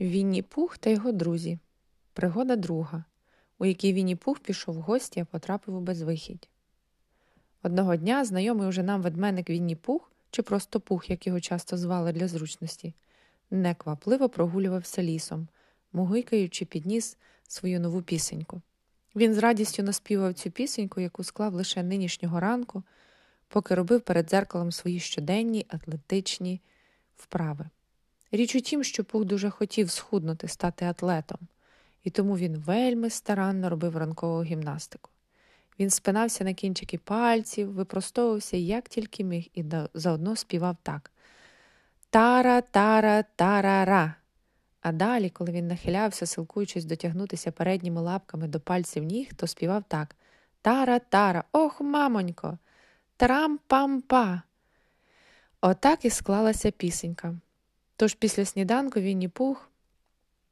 Вінні Пух та його друзі. Пригода друга, у якій Вінні Пух пішов в гості, а потрапив у безвихідь. Одного дня знайомий уже нам ведменник Вінні Пух, чи просто Пух, як його часто звали для зручності, неквапливо прогулювався лісом, мугикаючи підніс свою нову пісеньку. Він з радістю наспівав цю пісеньку, яку склав лише нинішнього ранку, поки робив перед дзеркалом свої щоденні атлетичні вправи. Річ у тім, що Пух дуже хотів схуднути, стати атлетом, і тому він вельми старанно робив ранкову гімнастику. Він спинався на кінчики пальців, випростовувався як тільки міг, і заодно співав так Тара, тара, тарара. А далі, коли він нахилявся, силкуючись дотягнутися передніми лапками до пальців ніг, то співав так Тара, тара, ох, мамонько, трам-пам-па. Отак і склалася пісенька. Тож після сніданку Вінні Пух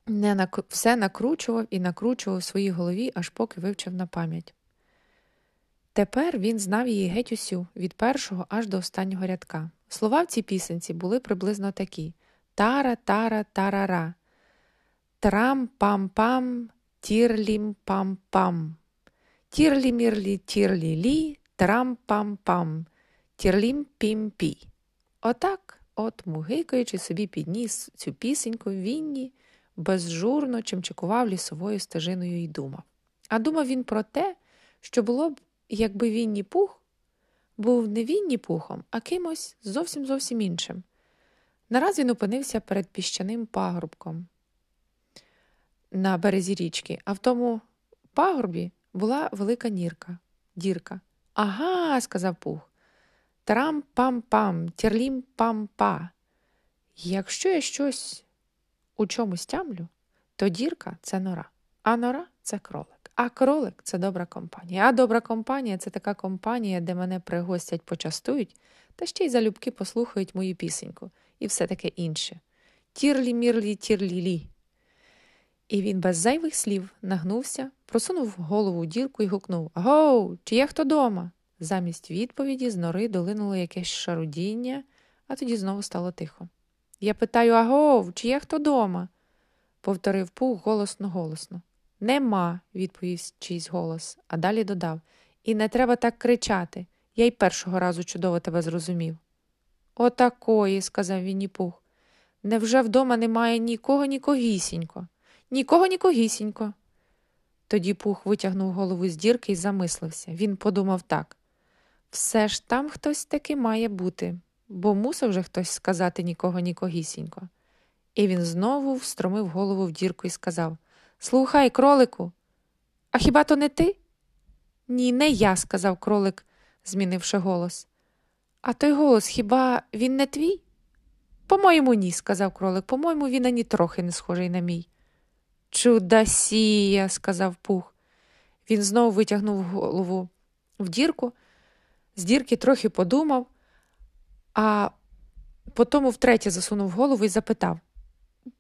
не нак... все накручував і накручував в своїй голові, аж поки вивчив на пам'ять. Тепер він знав її геть усю, від першого аж до останнього рядка. Слова в цій пісенці були приблизно такі Тара, тара, тарара, трам-пам-пам, тірлім-пам-пам, тірлі-мірлі, тірлі-лі, трам-пам-пам, тірлім-пім-пі. Отак. От, мугикаючи собі підніс цю пісеньку, Вінні безжурно чимчикував лісовою стежиною і думав. А думав він про те, що було б, якби Вінні Пух був не Вінні Пухом, а кимось зовсім зовсім іншим. Нараз він опинився перед піщаним пагорбком на березі річки, а в тому пагорбі була велика нірка, дірка. Ага, сказав Пух. Трам-пам-пам, тірлім-пам-па. Якщо я щось у чомусь тямлю, то дірка це нора, а нора це кролик. А кролик це добра компанія. А добра компанія це така компанія, де мене пригостять, почастують, та ще й залюбки послухають мою пісеньку і все таке інше. Тірлі-мірлі, тірлі-лі. І він без зайвих слів нагнувся, просунув голову в дірку і гукнув Агоу, чи є хто дома? Замість відповіді з нори долинуло якесь шарудіння, а тоді знову стало тихо. Я питаю агов, чи є хто дома? повторив пух голосно голосно. Нема, відповів чийсь голос, а далі додав. І не треба так кричати. Я й першого разу чудово тебе зрозумів. Отакої, сказав Вінні Пух. Невже вдома немає нікого, нікогісінько? Нікого, нікогісінько. Тоді Пух витягнув голову з дірки і замислився. Він подумав так. Все ж там хтось таки має бути, бо мусив же хтось сказати нікого нікогісінько. І він знову встромив голову в дірку і сказав Слухай, кролику, а хіба то не ти? Ні, не я, сказав кролик, змінивши голос. А той голос хіба він не твій? По-моєму, ні, сказав кролик. По-моєму, він ані трохи не схожий на мій. Чудасія, сказав Пух. Він знову витягнув голову в дірку з дірки трохи подумав, а потім втретє засунув голову і запитав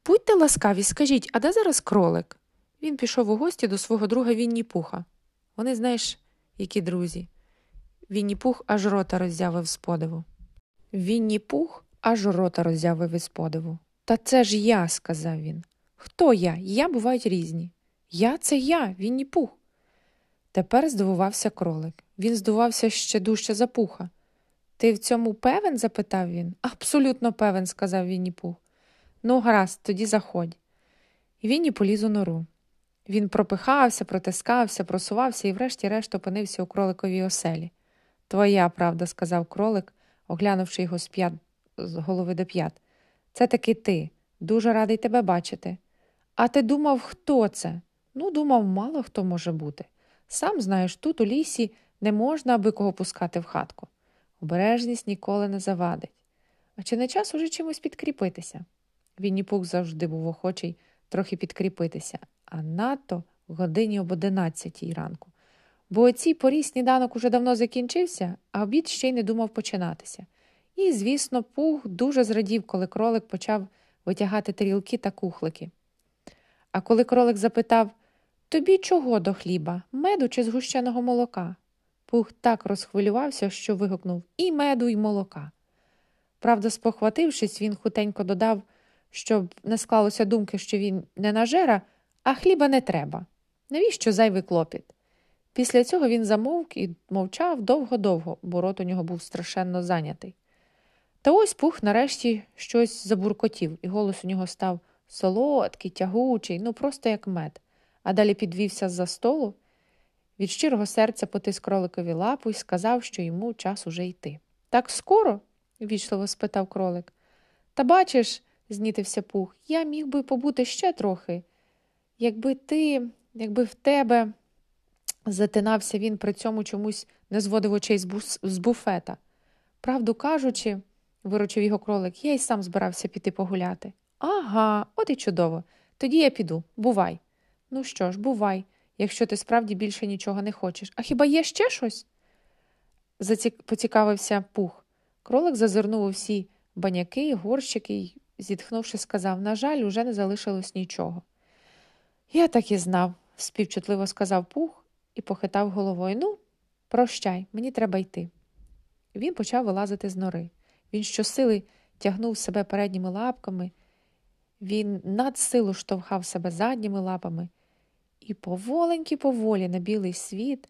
Будьте ласкаві, скажіть, а де зараз кролик? Він пішов у гості до свого друга Вінні Пуха. Вони, знаєш, які друзі. Вінні Пух аж рота роззявив з подиву. Вінні Пух аж рота роззявив із подиву. Та це ж я, сказав він. Хто я? Я бувають різні. Я це я, Вінні Пух. Тепер здивувався кролик. Він здивувався ще дужче за пуха. Ти в цьому певен? запитав він. Абсолютно певен, сказав Вінні Пух. Ну, гаразд, тоді заходь. І Вінні поліз у нору. Він пропихався, протискався, просувався і, врешті-решт, опинився у кроликовій оселі. Твоя правда, сказав кролик, оглянувши його з п'ят з голови до п'ят. Це таки ти. Дуже радий тебе бачити. А ти думав, хто це? Ну, думав, мало хто може бути. Сам знаєш, тут у лісі не можна аби кого пускати в хатку. Обережність ніколи не завадить. А чи не час уже чимось підкріпитися? Вінніпук завжди був охочий трохи підкріпитися, а надто в годині об одинадцятій ранку. Бо о цій порі сніданок уже давно закінчився, а обід ще й не думав починатися. І, звісно, пух дуже зрадів, коли кролик почав витягати тарілки та кухлики. А коли кролик запитав Тобі чого до хліба, меду чи згущеного молока? Пух так розхвилювався, що вигукнув і меду, і молока. Правда, спохватившись, він хутенько додав, щоб не склалося думки, що він не нажера, а хліба не треба. Навіщо зайвий клопіт? Після цього він замовк і мовчав довго-довго, бо рот у нього був страшенно зайнятий. Та ось пух нарешті щось забуркотів, і голос у нього став солодкий, тягучий, ну просто як мед, а далі підвівся з-за столу, від щирого серця потис кроликові лапу і сказав, що йому час уже йти. Так скоро? ввічливо спитав кролик. Та бачиш, знітився пух, я міг би побути ще трохи. Якби ти, якби в тебе, затинався він при цьому чомусь не зводив очей з, з буфета. Правду кажучи, виручив його кролик, я й сам збирався піти погуляти. Ага, от і чудово. Тоді я піду. Бувай. Ну що ж, бувай, якщо ти справді більше нічого не хочеш. А хіба є ще щось? Зацік... поцікавився пух. Кролик зазирнув у всі баняки, горщики й, зітхнувши, сказав на жаль, уже не залишилось нічого. Я так і знав, співчутливо сказав пух і похитав головою. Ну, прощай, мені треба йти. Він почав вилазити з нори. Він щосили тягнув себе передніми лапками, він надсилу штовхав себе задніми лапами, і поволеньки поволі на білий світ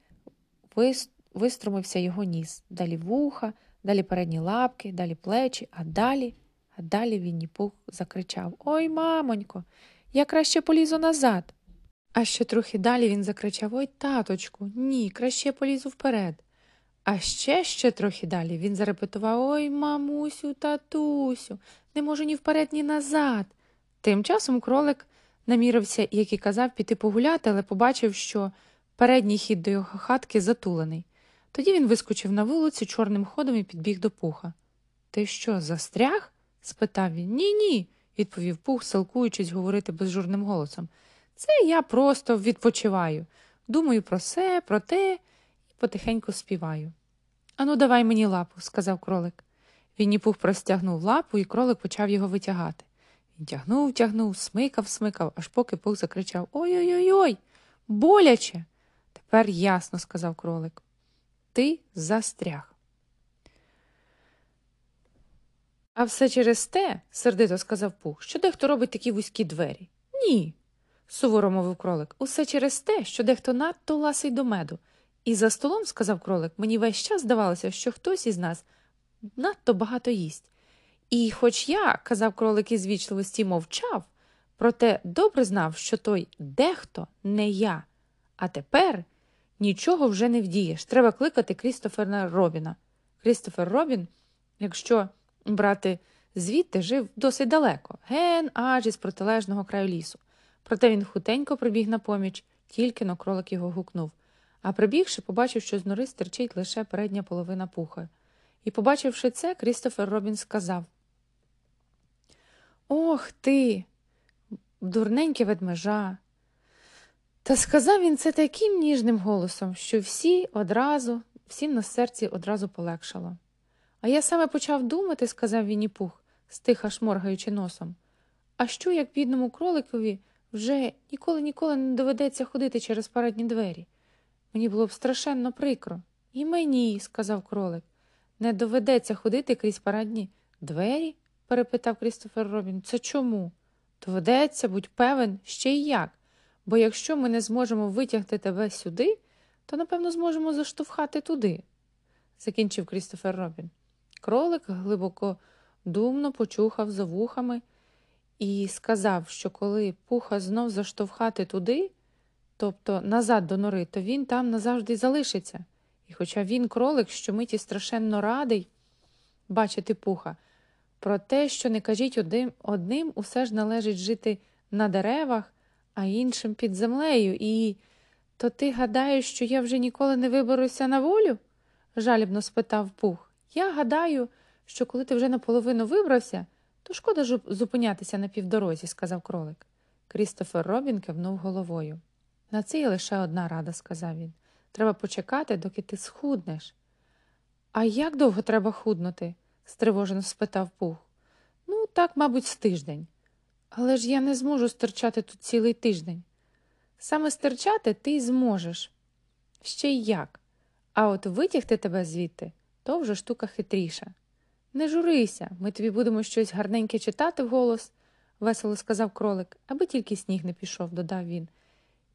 виструмився його ніс, далі вуха, далі передні лапки, далі плечі, а далі, а далі Вінні Пух закричав Ой, мамонько, я краще полізу назад. А ще трохи далі він закричав Ой, таточку, ні, краще полізу вперед. А ще ще трохи далі він зарепетував Ой, мамусю, татусю, не можу ні вперед, ні назад. Тим часом кролик намірився, як і казав, піти погуляти, але побачив, що передній хід до його хатки затулений. Тоді він вискочив на вулицю чорним ходом і підбіг до пуха. Ти що, застряг? спитав він. Ні, ні, відповів пух, силкуючись говорити безжурним голосом. Це я просто відпочиваю. Думаю про все, про те і потихеньку співаю. Ану, давай мені лапу, сказав кролик. Вінні пух простягнув лапу, і кролик почав його витягати. Він тягнув, тягнув, смикав, смикав, аж поки пух закричав Ой-ой-ой, ой боляче. Тепер ясно, сказав кролик. Ти застряг. А все через те, сердито сказав пух, що дехто робить такі вузькі двері. Ні, суворо мовив кролик, усе через те, що дехто надто ласий до меду. І за столом, сказав кролик, мені весь час здавалося, що хтось із нас надто багато їсть. І, хоч я, казав кролик із вічливості, мовчав, проте добре знав, що той дехто не я. А тепер нічого вже не вдієш. Треба кликати Крістофера Робіна. Крістофер Робін, якщо брати звідти, жив досить далеко, ген аж із протилежного краю лісу. Проте він хутенько прибіг на поміч, тільки но кролик його гукнув. А прибігши, побачив, що з нори стерчить лише передня половина пуха. І, побачивши це, Крістофер Робін сказав Ох ти, дурненьке ведмежа. Та сказав він це таким ніжним голосом, що всі одразу, всім на серці одразу полегшало. А я саме почав думати, сказав Вінні Пух, стиха шморгаючи носом. А що, як бідному кроликові вже ніколи ніколи не доведеться ходити через парадні двері? Мені було б страшенно прикро. І мені, сказав кролик, не доведеться ходити крізь парадні двері? Перепитав Крістофер Робін. Це чому? Доведеться, будь певен, ще й як. Бо якщо ми не зможемо витягти тебе сюди, то, напевно, зможемо заштовхати туди, закінчив Крістофер Робін. Кролик глибоко думно почухав за вухами і сказав, що коли пуха знов заштовхати туди, тобто назад до нори, то він там назавжди залишиться. І хоча він, кролик, що миті страшенно радий бачити пуха, про те, що не кажіть одним, одним усе ж належить жити на деревах, а іншим під землею, і то ти гадаєш, що я вже ніколи не виберуся на волю? жалібно спитав Пух. Я гадаю, що коли ти вже наполовину вибрався, то шкода зупинятися на півдорозі, сказав кролик. Крістофер Робін кивнув головою. На це є лише одна рада, сказав він. Треба почекати, доки ти схуднеш. А як довго треба худнути? Стривожено спитав Пух. Ну, так, мабуть, з тиждень. Але ж я не зможу стирчати тут цілий тиждень. Саме стирчати ти й зможеш. Ще й як. А от витягти тебе звідти то вже штука хитріша. Не журися, ми тобі будемо щось гарненьке читати вголос, весело сказав кролик, аби тільки сніг не пішов, додав він.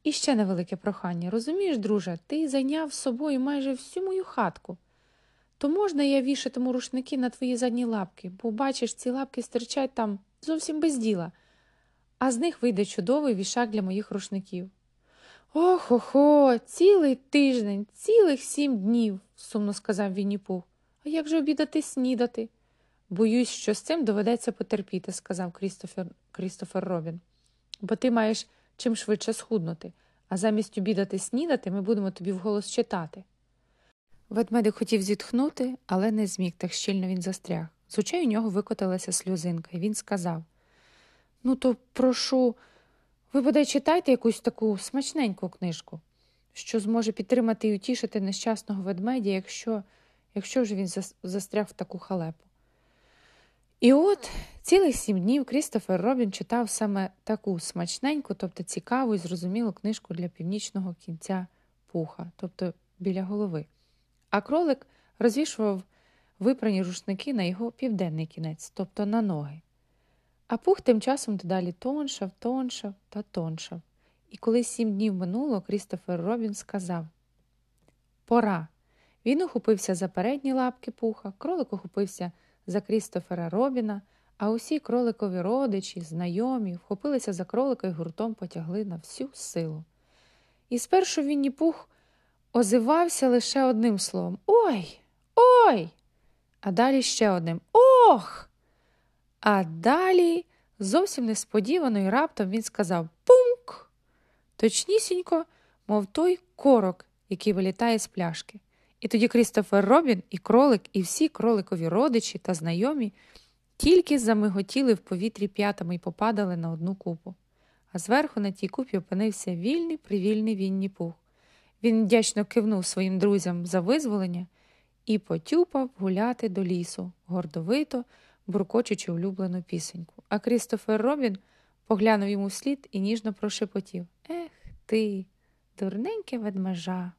І ще невелике прохання. Розумієш, друже, ти зайняв з собою майже всю мою хатку. То можна я вішатиму рушники на твої задні лапки, бо, бачиш, ці лапки стирчать там зовсім без діла, а з них вийде чудовий вішак для моїх рушників. Ох охо, цілий тиждень, цілих сім днів, сумно сказав Вінні-Пух. А як же обідати снідати? Боюсь, що з цим доведеться потерпіти, сказав Крістофер, Крістофер Робін, бо ти маєш чим швидше схуднути, а замість обідати снідати ми будемо тобі вголос читати. Ведмедик хотів зітхнути, але не зміг, так щільно він застряг. З очей у нього викотилася сльозинка, і він сказав Ну, то прошу, ви бодай читайте якусь таку смачненьку книжку, що зможе підтримати і утішити нещасного ведмедя, якщо, якщо вже він застряг в таку халепу. І от цілих сім днів Крістофер Робін читав саме таку смачненьку, тобто цікаву і зрозумілу книжку для північного кінця пуха, тобто біля голови. А кролик розвішував випрані рушники на його південний кінець, тобто на ноги. А пух тим часом дедалі тоншав, тоншав та тоншав. І коли сім днів минуло, Крістофер Робін сказав Пора. Він ухопився за передні лапки пуха, кролик ухопився за Крістофера Робіна, а усі кроликові родичі, знайомі, вхопилися за кролика і гуртом потягли на всю силу. І спершу Вінні Пух озивався лише одним словом Ой, ой! А далі ще одним Ох! А далі зовсім несподівано і раптом він сказав Пунк! Точнісінько, мов той корок, який вилітає з пляшки. І тоді Крістофер Робін, і кролик, і всі кроликові родичі та знайомі тільки замиготіли в повітрі п'ятами і попадали на одну купу. А зверху на тій купі опинився вільний привільний Вінні Пух. Він вдячно кивнув своїм друзям за визволення і потюпав гуляти до лісу, гордовито, буркочучи улюблену пісеньку. А Крістофер Робін поглянув йому вслід і ніжно прошепотів Ех ти, дурненьке ведмежа.